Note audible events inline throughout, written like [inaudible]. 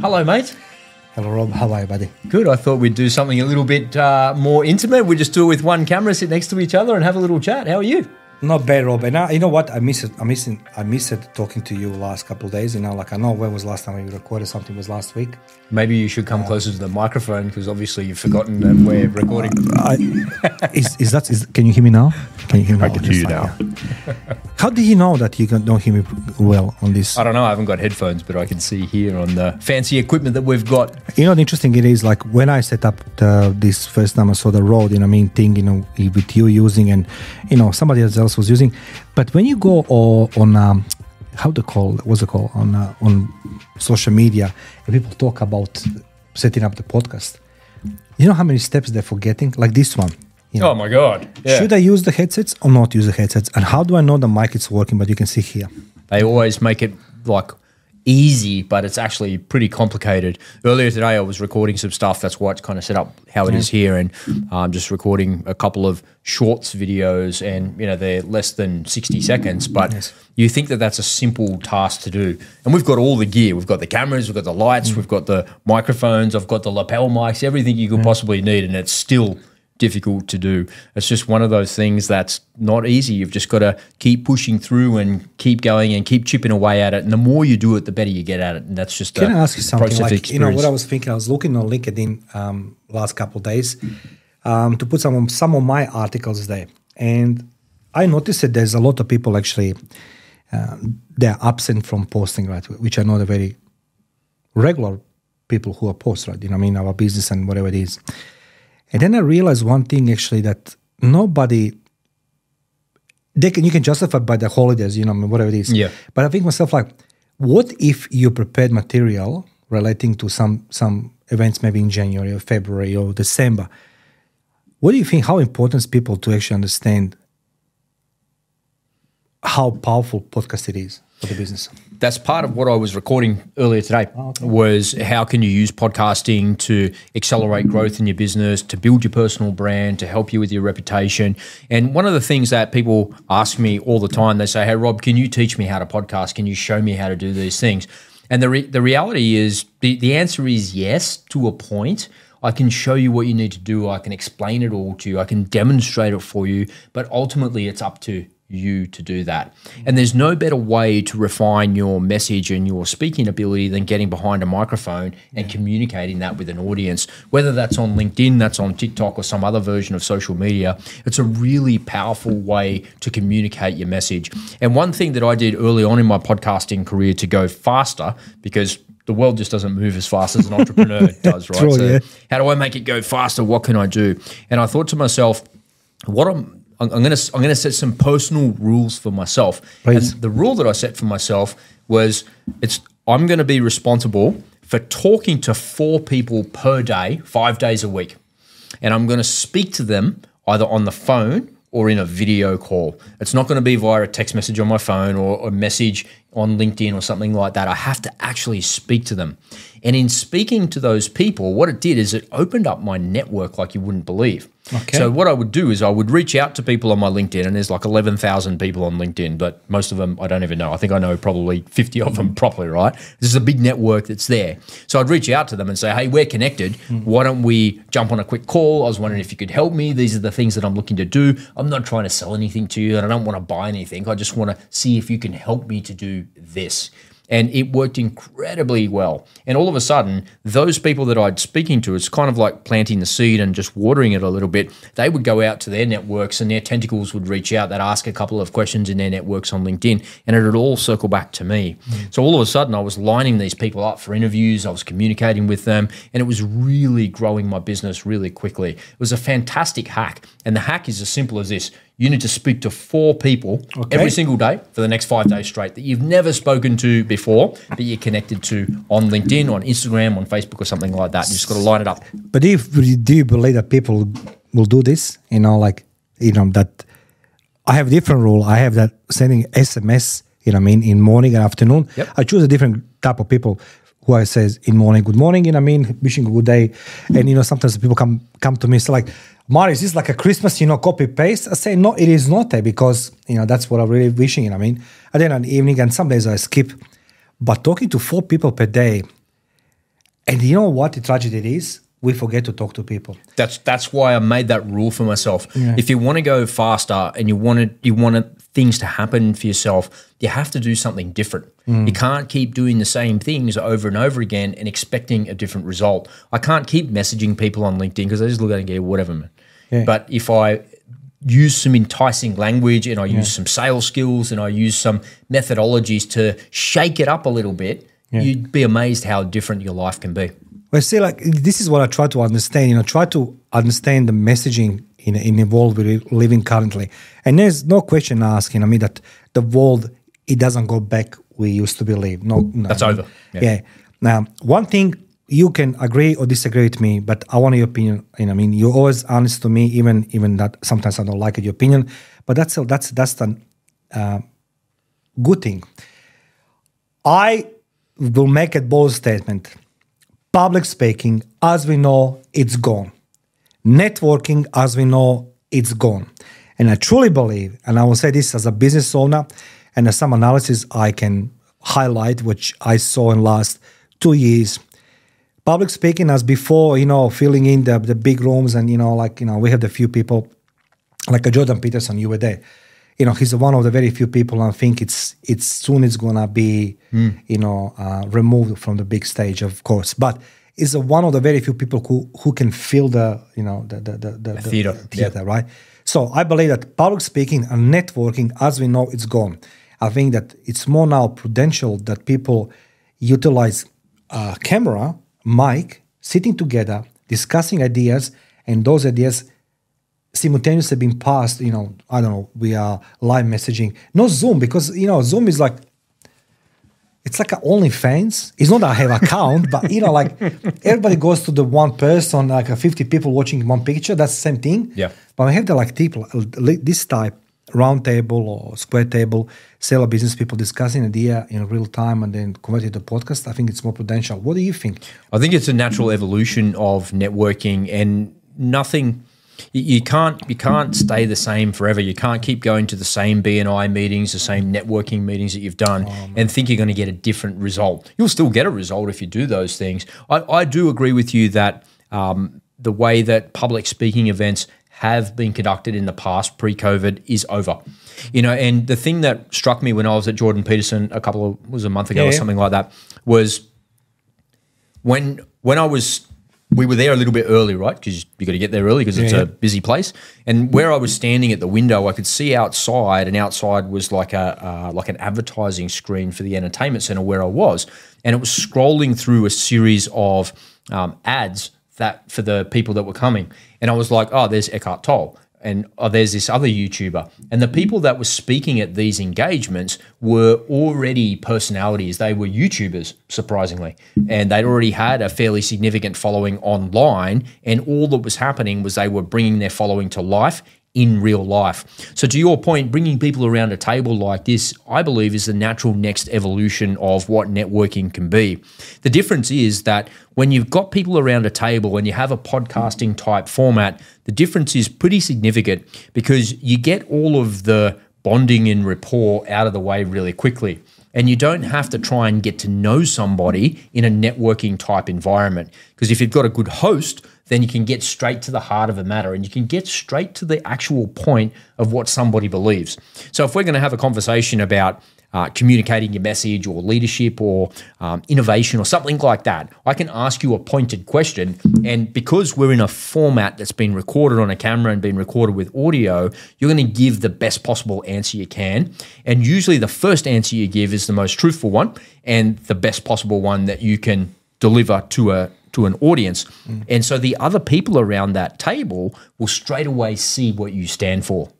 Hello, mate. Hello, Rob. How are you, buddy? Good. I thought we'd do something a little bit uh, more intimate. We just do it with one camera, sit next to each other, and have a little chat. How are you? Not bad, Rob. And I, you know what? I miss it. I miss it. I miss it talking to you last couple of days. You know, like I know when was last time we recorded something was last week. Maybe you should come closer to the microphone because obviously you've forgotten that we're recording. Uh, I, [laughs] is, is that? Is, can you hear me now? Can you hear me? I now? can oh, hear you now. like, yeah. How do you know that you don't hear me well on this? I don't know. I haven't got headphones, but I can see here on the fancy equipment that we've got. You know, the interesting it is like when I set up the, this first time I saw the road, you know, I mean, thing, you know, with you using and, you know, somebody else was using. But when you go on, um, how to call, what's it called, on, uh, on social media, and people talk about setting up the podcast, you know how many steps they're forgetting? Like this one. You know, Oh my god! Yeah. Should I use the headsets or not use the headsets? And how do I know the mic is working? But you can see here. They always make it like easy, but it's actually pretty complicated. Earlier today, I was recording some stuff. That's why it's kind of set up how it is here, and I'm just recording a couple of shorts videos, and you know they're less than sixty seconds. But you think that that's a simple task to do, and we've got all the gear. We've got the cameras, we've got the lights, mm. we've got the microphones, I've got the lapel mics, everything you could possibly need, and it's still difficult to do. It's just one of those things that's not easy. You've just got to keep pushing through and keep going and keep chipping away at it. And the more you do it, the better you get at it. And that's just Can a I ask you something? Like, you know, what I was thinking, I was looking on LinkedIn um, last couple of days um, to put some of, some of my articles there, and I noticed that there's a lot of people actually uh, they're absent from posting, right? Which are not they're very regular people who are post, right? You know, I mean, our business and whatever it is. And then I realized one thing actually that nobody they can you can justify by the holidays, you know, whatever it is. Yeah. But I think myself like, what if you prepared material relating to some some events maybe in January or February or December? What do you think? How important is people to actually understand how powerful podcast it is for the business? that's part of what I was recording earlier today oh, was how can you use podcasting to accelerate growth in your business, to build your personal brand, to help you with your reputation. And one of the things that people ask me all the time, they say, "Hey Rob, can you teach me how to podcast? Can you show me how to do these things?" And the re- the reality is the the answer is yes to a point. I can show you what you need to do. I can explain it all to you. I can demonstrate it for you. But ultimately, it's up to you to do that. And there's no better way to refine your message and your speaking ability than getting behind a microphone and communicating that with an audience. Whether that's on LinkedIn, that's on TikTok, or some other version of social media, it's a really powerful way to communicate your message. And one thing that I did early on in my podcasting career to go faster, because the world just doesn't move as fast as an entrepreneur [laughs] does, right? True, yeah. how do I make it go faster? What can I do? And I thought to myself, what I'm I'm I'm gonna I'm gonna set some personal rules for myself. Please. And the rule that I set for myself was it's I'm gonna be responsible for talking to four people per day, five days a week. And I'm gonna speak to them either on the phone or in a video call. It's not going to be via a text message on my phone or a message on LinkedIn or something like that. I have to actually speak to them. And in speaking to those people, what it did is it opened up my network like you wouldn't believe. Okay. So what I would do is I would reach out to people on my LinkedIn, and there's like 11,000 people on LinkedIn, but most of them I don't even know. I think I know probably 50 of them properly, right? This is a big network that's there. So I'd reach out to them and say, hey, we're connected. Why don't we jump on a quick call? I was wondering if you could help me. These are the things that I'm looking to do. I'm not trying to sell anything to you, and I don't want to buy anything. I just want to see if you can help me to do this and it worked incredibly well. And all of a sudden, those people that I'd speaking to, it's kind of like planting the seed and just watering it a little bit. They would go out to their networks and their tentacles would reach out. They'd ask a couple of questions in their networks on LinkedIn, and it would all circle back to me. Mm. So all of a sudden, I was lining these people up for interviews. I was communicating with them, and it was really growing my business really quickly. It was a fantastic hack, and the hack is as simple as this. You need to speak to four people every single day for the next five days straight that you've never spoken to before, that you're connected to on LinkedIn, on Instagram, on Facebook, or something like that. You just got to line it up. But if do you believe that people will do this? You know, like you know that I have a different rule. I have that sending SMS. You know, I mean, in morning and afternoon. Yep. I choose a different type of people who I says in morning, good morning. You know, what I mean, wishing a good day. And you know, sometimes people come come to me, so like, Marius, is this like a Christmas, you know, copy paste? I say no, it is not, eh, because you know that's what I'm really wishing. You know, what I mean, and then the evening, and some days I skip. But talking to four people per day, and you know what the tragedy is? We forget to talk to people. That's that's why I made that rule for myself. If you want to go faster and you want to, you want things to happen for yourself, you have to do something different. You mm. can't keep doing the same things over and over again and expecting a different result. I can't keep messaging people on LinkedIn because I just look at it and go, whatever, man. Yeah. But if I use some enticing language and I use some sales skills and I use some methodologies to shake it up a little bit, you'd be amazed how different your life can be. But see, like this is what I try to understand. You know, try to understand the messaging in in the world we're living currently. And there's no question asking. I mean that the world it doesn't go back we used to believe. No, no That's over. Yeah. Yeah. Now, one thing you can agree or disagree with me, but I want your opinion. And I mean, you're always honest to me, even even that sometimes I don't like your opinion. But that's a, that's that's the uh, good thing. I will make a bold statement. Public speaking, as we know, it's gone. Networking, as we know, it's gone. And I truly believe, and I will say this as a business owner, and as some analysis I can highlight, which I saw in last two years. Public speaking, as before, you know, filling in the, the big rooms, and you know, like you know, we have the few people, like a Jordan Peterson, you were there. You know, he's one of the very few people. I think it's it's soon it's gonna be, you know, uh, removed from the big stage, of course. But is one of the very few people who who can fill the you know the the the, the, the theater. theater, right? So I believe that public speaking and networking, as we know, it's gone. I think that it's more now prudential that people utilize a camera, mic, sitting together, discussing ideas, and those ideas simultaneously being passed, you know, I don't know, we are live messaging. No Zoom, because you know, Zoom is like it's like a OnlyFans. It's not that I have account, but you know, like everybody goes to the one person, like a 50 people watching one picture. That's the same thing. Yeah. But I have the like people this type, round table or square table, seller business people discussing idea in real time and then convert it to podcast. I think it's more prudential. What do you think? I think it's a natural evolution of networking, and nothing. You can't you can't stay the same forever. You can't keep going to the same BNI meetings, the same networking meetings that you've done, and think you're going to get a different result. You'll still get a result if you do those things. I, I do agree with you that um, the way that public speaking events have been conducted in the past pre-COVID is over. You know, and the thing that struck me when I was at Jordan Peterson a couple of was a month ago Yeah, or yeah. something like that was when when I was we were there a little bit early, right? Because you got to get there early because it's Yeah, a busy place. And where I was standing at the window, I could see outside, and outside was like a uh, like an advertising screen for the entertainment center where I was, and it was scrolling through a series of um, ads that for the people that were coming, and I was like, oh, there's Eckhart Tolle and oh, there's this other YouTuber. And the people that were speaking at these engagements were already personalities. They were YouTubers, surprisingly. And they'd already had a fairly significant following online. And all that was happening was they were bringing their following to life in real life. So, to your point, bringing people around a table like this, I believe, is the natural next evolution of what networking can be. The difference is that when you've got people around a table and you have a podcasting type format, the difference is pretty significant because you get all of the bonding and rapport out of the way really quickly. And you don't have to try and get to know somebody in a networking type environment. Because if you've got a good host, then you can get straight to the heart of a matter and you can get straight to the actual point of what somebody believes. So if we're going to have a conversation about uh, communicating your message or leadership or um, innovation or something like that, I can ask you a pointed question. And because we're in a format that's been recorded on a camera and been recorded with audio, you're going to give the best possible answer you can. And usually the first answer you give is the most truthful one and the best possible one that you can deliver to a to an audience. And so the other people around that table will straight away see what you stand for.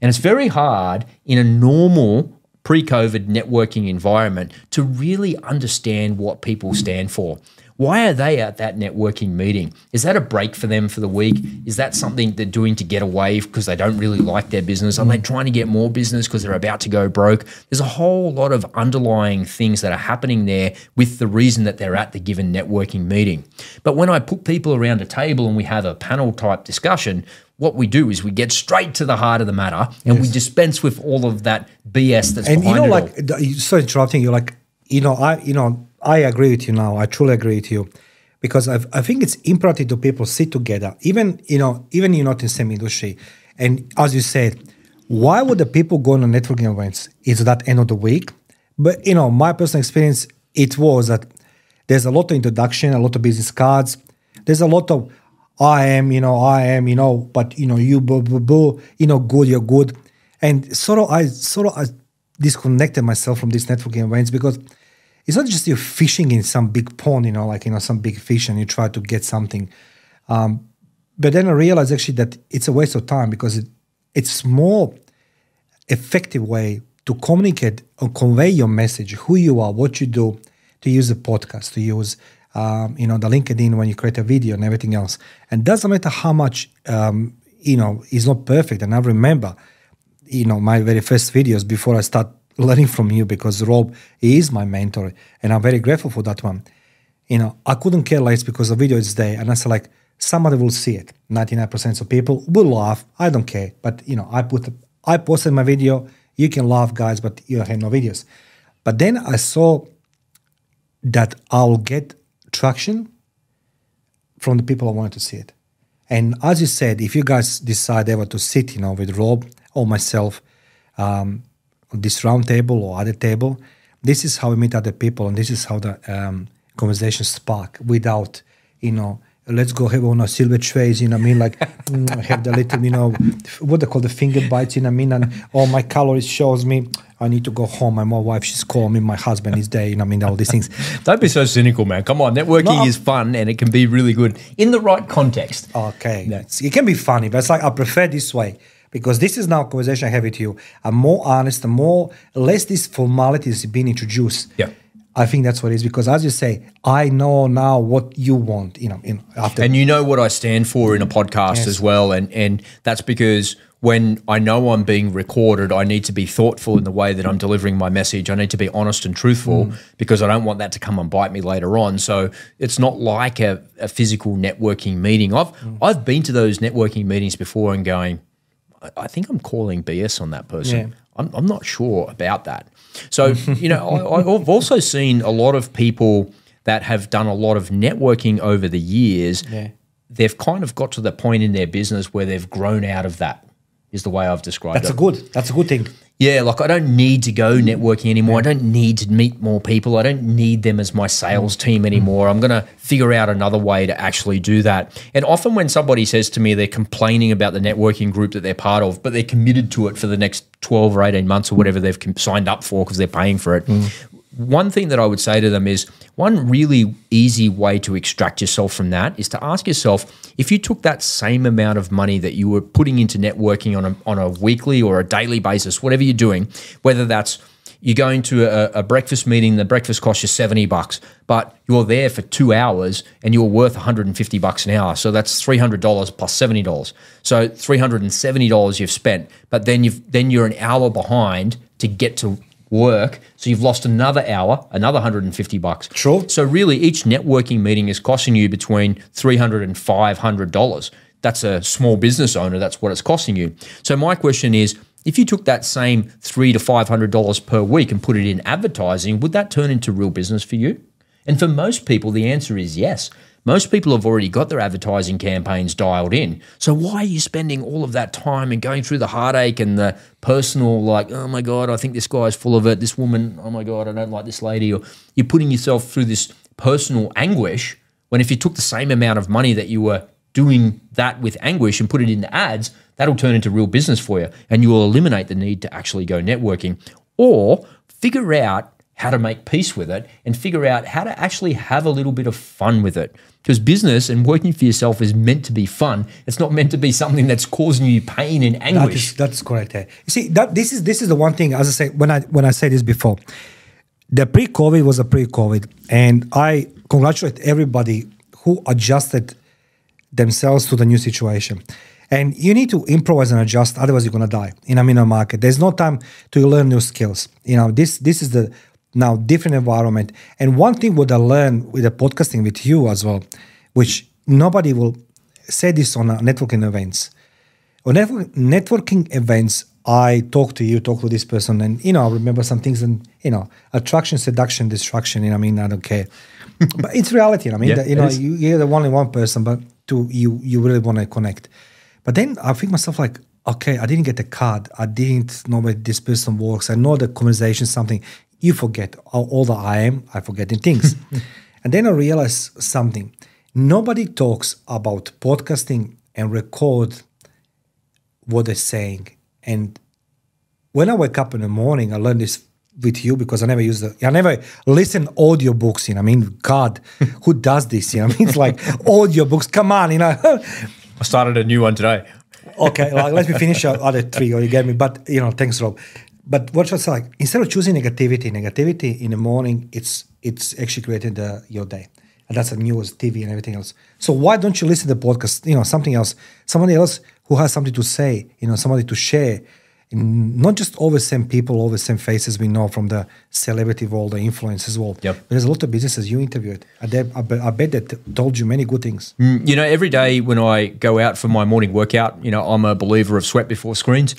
And it's very hard in a normal pre COVID networking environment to really understand what people stand for. Why are they at that networking meeting? Is that a break for them for the week? Is that something they're doing to get away because they don't really like their business? Are they trying to get more business because they're about to go broke? There's a whole lot of underlying things that are happening there with the reason that they're at the given networking meeting. But when I put people around a table and we have a panel type discussion, what we do is we get straight to the heart of the matter and we dispense with all of that BS that's And you know, it like all. the- you- sorry interrupting you're Like you know, I you know, I agree with you now. I truly agree with you because i I think it's imperative to people sit together, even you know, even you're not in the same industry. And as you said, why would the people go on a networking events? Is that end of the week? But you know, my personal experience, it was that there's a lot of introduction, a lot of business cards. There's a lot of I am, you know, I am, you know, but you know, you boo boo boo, you know, good, you're good. And sort of I sort of I disconnected myself from these networking events because it's not just you're fishing in some big pond, you know, like you know, some big fish and you try to get something. Um, but then I realized actually that it's a waste of time because it, it's more effective way to communicate or convey your message, who you are, what you do, to use the podcast, to use um, you know the LinkedIn when you create a video and everything else. And doesn't matter how much um, you know is not perfect. And I remember, you know, my very first videos before I start learning from you because Rob is my mentor, and I'm very grateful for that one. You know, I couldn't care less because the video is there, and I said like somebody will see it. Ninety nine percent of people will laugh. I don't care, but you know, I put I posted my video. You can laugh, guys, but you have no videos. But then I saw that I'll get traction from the people I wanted to see it. And as you said, if you guys decide ever to sit, you know, with Rob or myself um, this round table or other table, this is how we meet other people, and this is how the um, conversation spark without, you know, let's go have on a silver trays, you know what I mean? Like [laughs] mm, have the little, you know, what they call the finger bites, you know what I mean? And all my calories shows me I need to go home. And My wife, she's calling me. My husband is there. You know, I mean, all these things. [laughs] Don't be so cynical, man. Come on, networking no, is fun and it can be really good in the right context. Okay, yeah. it can be funny, but it's like I prefer this way because this is now a conversation I have with you. I'm more honest, I'm more less these formalities being introduced. Yeah. I think that's what it is because, as you say, I know now what you want. You know, in, after and you know what I stand for in a podcast yes. as well, and and that's because when I know I'm being recorded, I need to be thoughtful in the way that I'm delivering my message. I need to be honest and truthful mm. because I don't want that to come and bite me later on. So it's not like a, a physical networking meeting. I've mm. I've been to those networking meetings before and going, I, I think I'm calling BS on that person. Yeah. I'm, I'm not sure about that. So [laughs] you know, I, I've also seen a lot of people that have done a lot of networking over the years. Yeah. They've kind of got to the point in their business where they've grown out of that is the way I've described That's it. a good. That's a good thing. Yeah, like I don't need to go networking anymore. I don't need to meet more people. I don't need them as my sales team anymore. I'm going to figure out another way to actually do that. And often when somebody says to me they're complaining about the networking group that they're part of, but they're committed to it for the next 12 or 18 months or whatever they've signed up for because they're paying for it. Mm one thing that I would say to them is one really easy way to extract yourself from that is to ask yourself if you took that same amount of money that you were putting into networking on a, on a weekly or a daily basis, whatever you're doing, whether that's you're going to a, a, breakfast meeting, the breakfast costs you 70 bucks, but you're there for two hours and you're worth 150 bucks an hour. So that's $300 plus $70. So $370 you've spent, but then you've, then you're an hour behind to get to work. So you've lost another hour, another 150 bucks. Sure. So really each networking meeting is costing you between 300 and 500 dollars. That's a small business owner, that's what it's costing you. So my question is if you took that same 3 to 500 dollars per week and put it in advertising, would that turn into real business for you? And for most people the answer is yes. Most people have already got their advertising campaigns dialed in. So why are you spending all of that time and going through the heartache and the personal, like, oh my God, I think this guy's full of it. This woman, oh my God, I don't like this lady. Or you're putting yourself through this personal anguish when if you took the same amount of money that you were doing that with anguish and put it into ads, that'll turn into real business for you. And you will eliminate the need to actually go networking or figure out how to make peace with it and figure out how to actually have a little bit of fun with it. Because business and working for yourself is meant to be fun. It's not meant to be something that's causing you pain and anguish. That is, that's correct. Eh? You see, that this is this is the one thing. As I say, when I when I said this before, the pre-COVID was a pre-COVID, and I congratulate everybody who adjusted themselves to the new situation. And you need to improvise and adjust, otherwise you're gonna die in a minimum market. There's no time to learn new skills. You know, this this is the now different environment. And one thing what I learned with the podcasting with you as well, which nobody will say this on networking events. On networking events, I talk to you, talk to this person, and you know, I remember some things, and you know, attraction, seduction, destruction. You know, I mean, I don't care, [laughs] but it's reality. I mean, Yeah, that, you know, is. you, you're the only one person, but to you, you really want to connect. But then I think myself like, okay, I didn't get the card. I didn't know where this person works. I know the conversation, something. You forget how old I am. I forgetting things, [laughs] and then I realized something. Nobody talks about podcasting and record what they're saying. And when I wake up in the morning, I learned this with you because I never use the, I never listen audiobooks. You know, I mean, God, [laughs] who does this? You know, I mean, it's like audiobooks. Come on, you know. I started a new one today. okay, like, let me finish [laughs] other three, or you get me. But you know, thanks, Rob. But what was like instead of choosing negativity, negativity in the morning, it's it's actually creating the your day, and that's the news, TV, and everything else. So why don't you listen to the podcast? You know, something else, somebody else who has something to say. You know, somebody to share. And not just all the same people, all the same faces we know from the celebrity world, the influencers world. Yep. There's a lot of businesses you interviewed. I, bet- I bet, I bet that told you many good things. Mm, you know, every day when I go out for my morning workout, you know, I'm a believer of sweat before screens.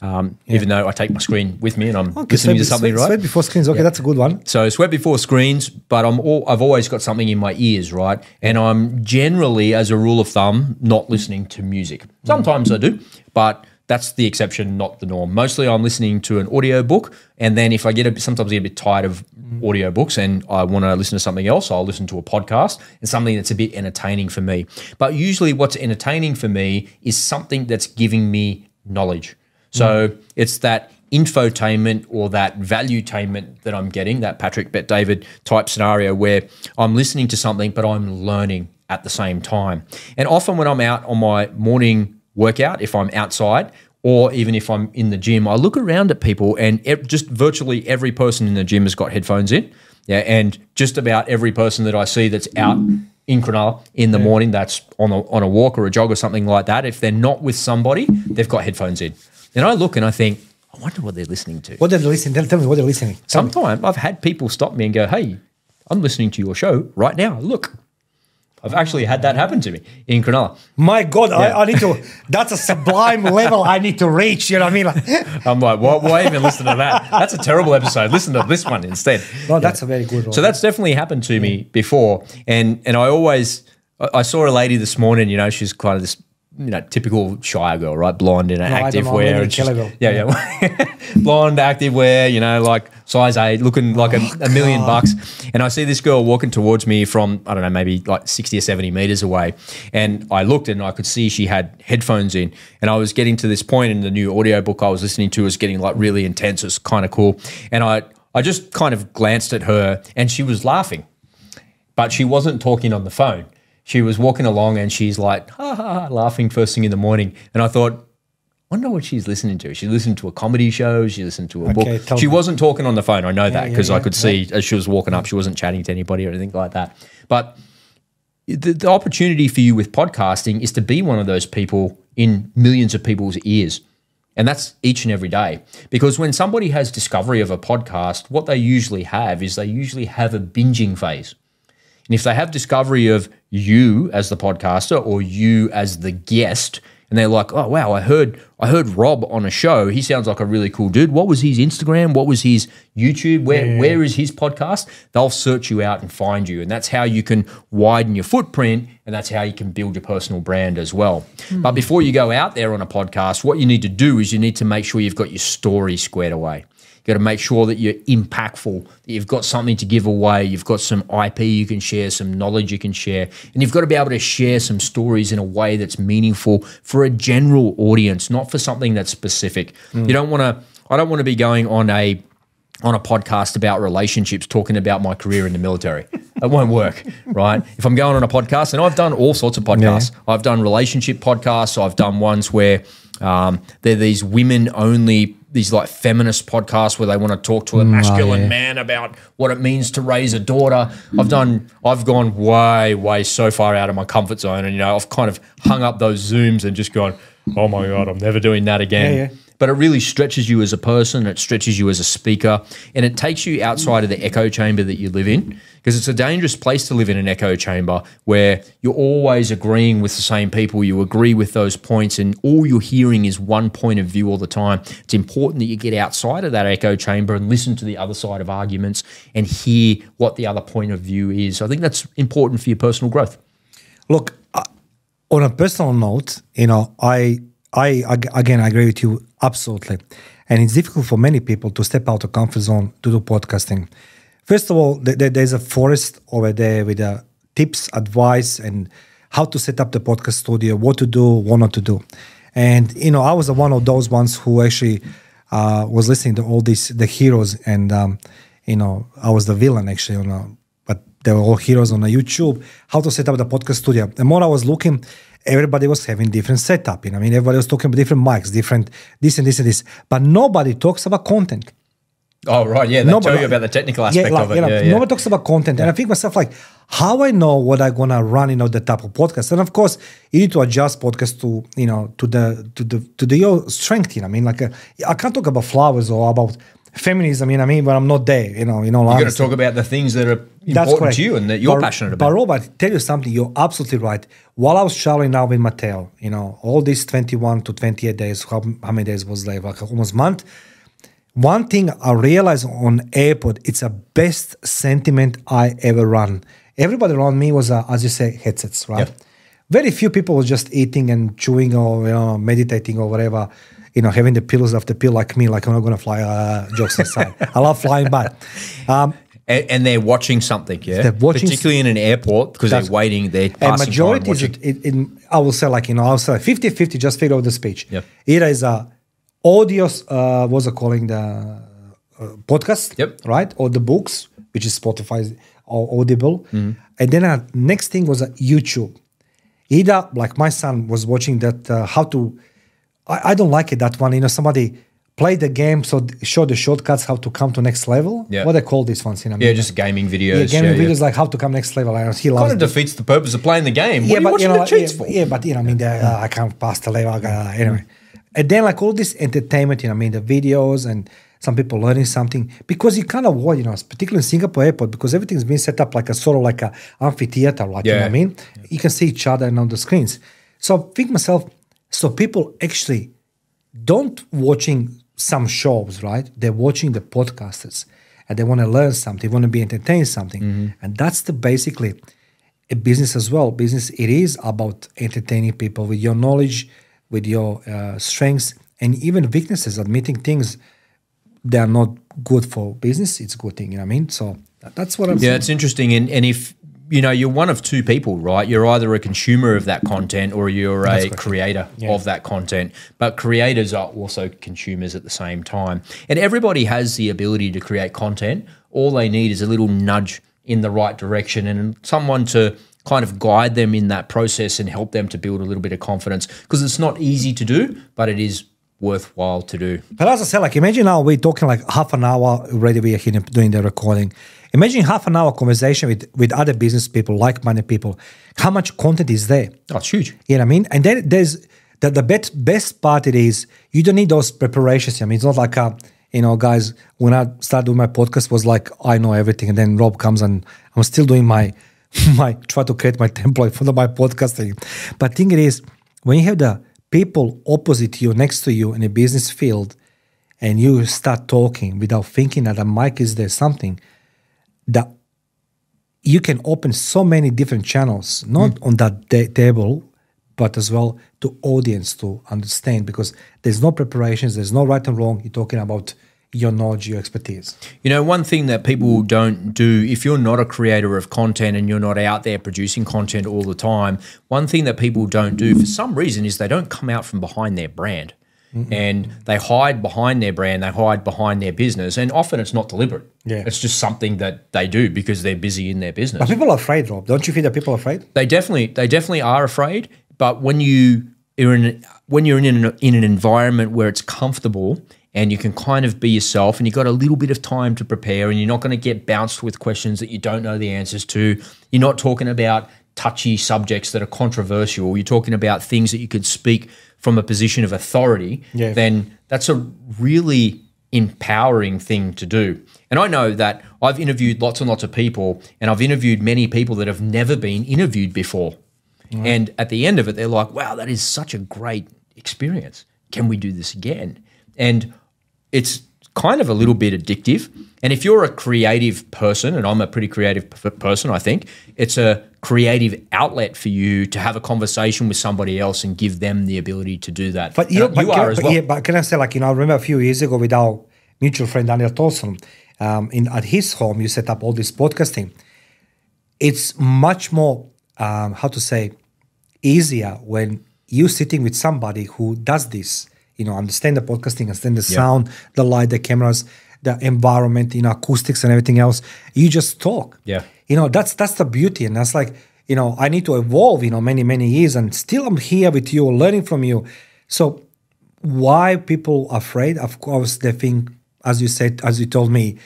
Um, Even though I take my screen with me and I'm Okay, listening to something, sweat- right? Sweat before screens. Okay, that's a good one. So sweat before screens, but I'm all, I've always got something in my ears, right? And I'm generally, as a rule of thumb, not listening to music. Sometimes I do, but that's the exception, not the norm. Mostly, I'm listening to an audio book, and then if I get a bit, sometimes I get a bit tired of audio books and I want to listen to something else, I'll listen to a podcast and something that's a bit entertaining for me. But usually, what's entertaining for me is something that's giving me knowledge. So hmm. it's that infotainment or that valuetainment that I'm getting, that Patrick Bet David type scenario where I'm listening to something, but I'm learning at the same time. And often when I'm out on my morning workout, if I'm outside, or even if I'm in the gym, I look around at people and just virtually every person in the gym has got headphones in. Yeah, and just about every person that I see that's out in Cronulla in the morning, that's on a, on a walk or a jog or something like that, if they're not with somebody, they've got headphones in. And I look and I think, I wonder what they're listening to. What they're listening? Tell, tell me what they're listening. Tell me. Sometimes I've had people stop me and go, "Hey, I'm listening to your show right now. Look." I've actually had that happen to me in Cronulla. My God, Yeah. I, I need to. That's a sublime [laughs] level I need to reach. You know what I mean? Like, [laughs] I'm like, why, why even listen to that? That's a terrible episode. Listen to this one instead. no, that's a very good one. So that's definitely happened to me before, and and I always I I saw a lady this morning. You know, she's kind of this you know typical shy girl, right? Blonde in an I active wear, and she's- yeah, yeah, [laughs] blonde active wear. You know, like size eight, looking like a, a million bucks. And I see this girl walking towards me from I don't know, maybe like sixty or seventy meters away, and I looked and I could see she had headphones in, and I was getting to this point in the new audiobook I was listening to was getting like really intense. It was kind of cool, and I I just kind of glanced at her, and she was laughing but she wasn't talking on the phone. She was walking along and she's like, ha ha, ha, laughing first thing in the morning. And I thought, wonder what she's listening to. She listened to a comedy show. She listened to a Okay, book. She me. wasn't talking on the phone. I know that yeah, because I yeah, could see as she was walking up, she wasn't chatting to anybody or anything like that. But the, the opportunity for you with podcasting is to be one of those people in millions of people's ears. And that's each and every day. Because when somebody has discovery of a podcast, what they usually have is they usually have a binging phase. And if they have discovery of you as the podcaster or you as the guest, and they're like, "Oh wow, I heard I heard Rob on a show. He sounds like a really cool dude. What was his Instagram? What was his YouTube? Where where is his podcast?" They'll search you out and find you, and that's how you can widen your footprint, and that's how you can build your personal brand as well. Hmm. But before you go out there on a podcast, what you need to do is you need to make sure you've got your story squared away. Got to make sure that you're impactful, that you've got something to give away, you've got some IP you can share, some knowledge you can share, and you've got to be able to share some stories in a way that's meaningful for a general audience, not for something that's specific. You don't want to. I don't want to be going on a on a podcast about relationships talking about my career in the military. [laughs] It won't work, right? If I'm going on a podcast, and I've done all sorts of podcasts, I've done relationship podcasts, I've done ones where um, they're these women only, these like feminist podcasts where they want to talk to a mm, oh, masculine yeah. man about what it means to raise a daughter. I've done, I've gone way, way so far out of my comfort zone, and you know, I've kind of hung up those zooms and just gone, oh my god, I'm never doing that again. Yeah, yeah. But it really stretches you as a person, it stretches you as a speaker, and it takes you outside of the echo chamber that you live in because it's a dangerous place to live in an echo chamber where you're always agreeing with the same people, you agree with those points, and all you're hearing is one point of view all the time. It's important that you get outside of that echo chamber and listen to the other side of arguments and hear what the other point of view is. I think that's important for your personal growth. Look, uh, on a personal note, you know, I, I again, I agree with you absolutely, and it's difficult for many people to step out of comfort zone to do podcasting. First of all, th- th- there's a forest over there with uh, tips, advice, and how to set up the podcast studio, what to do, what not to do. And you know, I was one of those ones who actually uh, was listening to all these the heroes, and um, you know, I was the villain actually on a but they were all heroes on a YouTube, how to set up the podcast studio. The more I was looking, everybody was having different setup. You know, I mean, everybody was talking about different mics, different this and this and this, but nobody talks about content. Oh, right. Yeah. They Nobody- tell you about the technical aspect like, of it. you know, yeah, yeah. Nobody talks about content. And I think myself like, how I know what I'm gonna run, you know, the type of podcast. And of course, you need to adjust podcast to, you know, to the to the to the your strength. You know, I mean, like uh, I can't talk about flowers or about feminism. You know, what I mean, but I'm not there. You know, you know. You're going to talk about the things that are important to you and that you're but, passionate about. But. Robert, tell you something, you're absolutely right. While I was traveling now with Mattel, you know, all these 21 to 28 days, how, how many days was there? Like almost month. One thing I realized on airport, it's a best sentiment I ever run. Everybody around me was, uh, as you say, headsets, right? Yeah. Very few people was just eating and chewing or you know, meditating or whatever, you know, having the pillows after pill like me, like I'm not going to fly, uh, jokes aside. I love flying, but um, and, and they're watching something, yeah. They're watching particularly in an airport because they're waiting. They're and majority is it, it, in, I will say like you know I'll say 50 50 just figure out the speech Yep. either is a audio uh what's it calling the uh, podcast Yep. right or the books which is Spotify or Audible Mm-hmm. and then uh, next thing was a YouTube either like my son was watching that uh, how to I, I don't like it that one you know somebody play the game so show the shortcuts how to come to next level Yeah. what they call these ones you know Yeah, just gaming videos. yeah, gaming yeah, yeah. videos like how to come next level I know he loves Kind of defeats the purpose of playing the game. What are you but watching know, cheats yeah, for? yeah, but you know, I mean, the, uh, I can't pass the level. Gotta- anyway, and then like all this entertainment, you know, I mean, the videos and some people learning something because you kind of what you know, particularly in Singapore airport, because everything's been set up like a sort of like a amphitheater, like you know Yeah. what I mean. You can see each other and on the screens. So I think myself, so people actually don't watching some shows, right? They're watching the podcasters and they want to learn something, they want to be entertained something. And that's the basically a business as well. Business it is about entertaining people with your knowledge, with your uh, strengths and even weaknesses, admitting things that are not good for business. It's a good thing, you know what I mean? So that's what I'm Yeah, saying. it's interesting. And, and if, you know, you're one of two people, right? You're either a consumer of that content or you're a creator of that content. But creators are also consumers at the same time. And everybody has the ability to create content. All they need is a little nudge in the right direction and someone to kind of guide them in that process and help them to build a little bit of confidence because it's not easy to do, but it is worthwhile to do. But as I said, like imagine now we're talking like half an hour already we are here doing the recording. Imagine half an hour conversation with, with other business people, like-minded people. How much content is there? That's huge. You know what I mean? And then there's the, the best, best part it is you don't need those preparations. I mean, it's not like, uh, you know, guys, when I started doing my podcast was like, I know everything. And then Rob comes and I'm still doing my, [laughs] my, try to create my [laughs] template for the, my podcasting. But thing it is, when you have the people opposite you, next to you in a business field, and you start talking without thinking that a mic is there something, that you can open so many different channels, not hmm. on that da- table, but as well to audience to understand because there's no preparations, there's no right and wrong. You're talking about your knowledge, your expertise. You know, one thing that people don't do, if you're not a creator of content and you're not out there producing content all the time, one thing that people don't do for some reason is they don't come out from behind their brand. And they hide behind their brand, they hide behind their business, and often it's not deliberate. Yeah. It's just something that they do because they're busy in their business. But people are afraid, Rob. Don't you feel that people are afraid? They definitely they definitely are afraid. But when you are in when you're in an, in an environment where it's comfortable and you can kind of be yourself and you've got a little bit of time to prepare and you're not going to get bounced with questions that you don't know the answers to. You're not talking about touchy subjects that are controversial, you're talking about things that you could speak from a position of authority, Yeah. then that's a really empowering thing to do. And I know that I've interviewed lots and lots of people, and I've interviewed many people that have never been interviewed before. And at the end of it, they're like, wow, that is such a great experience. Can we do this again? And it's kind of a little bit addictive. And if you're a creative person, and I'm a pretty creative p- person, I think it's a creative outlet for you to have a conversation with somebody else and give them the ability to do that. But you, And but, you are as well. yeah, but can I say, like, you know, I remember a few years ago with our mutual friend Daniel Tolson, um, in at his home, you set up all this podcasting. It's much more, um, how to say, easier when you're sitting with somebody who does this. You know, understand the podcasting, understand the sound, the light, the cameras, the environment, you know, acoustics and everything else. You just talk. Yeah. You know, that's that's the beauty, and that's like, you know, I need to evolve. You know, many many years, and still I'm here with you, learning from you. So why people afraid? Of course, they think, as you said, as you told me,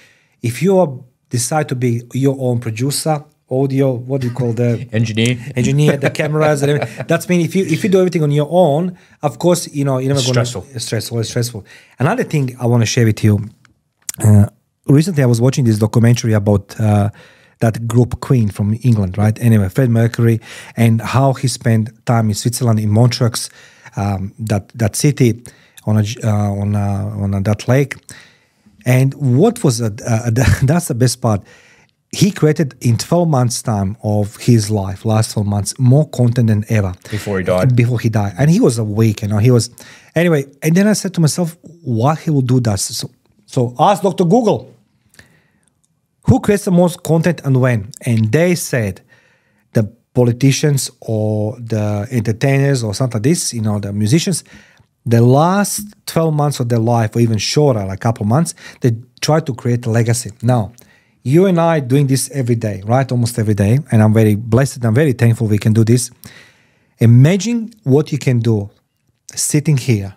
if you decide to be your own producer, audio, what do you call the [laughs] Engineer. engineer, the cameras, and everything, [laughs] that's mean if you if you do everything on your own, of course, you know you're never going Stressful. to stressful. It's stressful. Another thing I want to share with you. Uh, recently, I was watching this documentary about. Uh, that group Queen from England, right? Anyway, Fred Mercury, and how he spent time in Switzerland in Montreux, um, that that city on a uh, on a, on a, that lake, and what was a, uh, [laughs] that's the best part. He created in 12 months' time of his life, last 12 months, more content than ever. Before he died. Before he died. And he was awake, you know, he was. Anyway, and then I said to myself, why he will do that? So, so ask Dr. Google, who creates the most content and when? And they said the politicians or the entertainers or something like this, you know, the musicians, the last 12 months of their life or even shorter, like a couple months, they try to create a legacy. Now, you and I doing this every day, right? Almost every day. And I'm very blessed. I'm very thankful we can do this. Imagine what you can do sitting here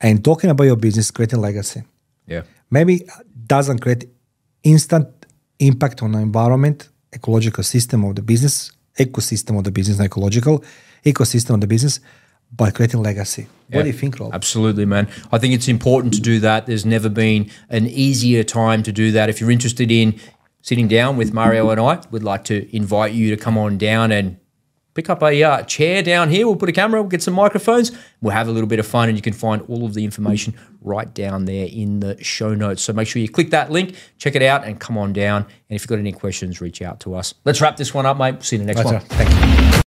and talking about your business, creating legacy Yeah. maybe doesn't create instant impact on the environment, ecological system of the business, ecosystem of the business, not ecological ecosystem of the business, by creating legacy. What do you think, Rob? Absolutely, man. I think it's important to do that. There's never been an easier time to do that. If you're interested in sitting down with Mario and I, we'd like to invite you to come on down and pick up a uh, chair down here. We'll put a camera, we'll get some microphones, we'll have a little bit of fun, and you can find all of the information right down there in the show notes. So make sure you click that link, check it out, and come on down. And if you've got any questions, reach out to us. Let's wrap this one up, mate. See you in the next Right, one. Thank you.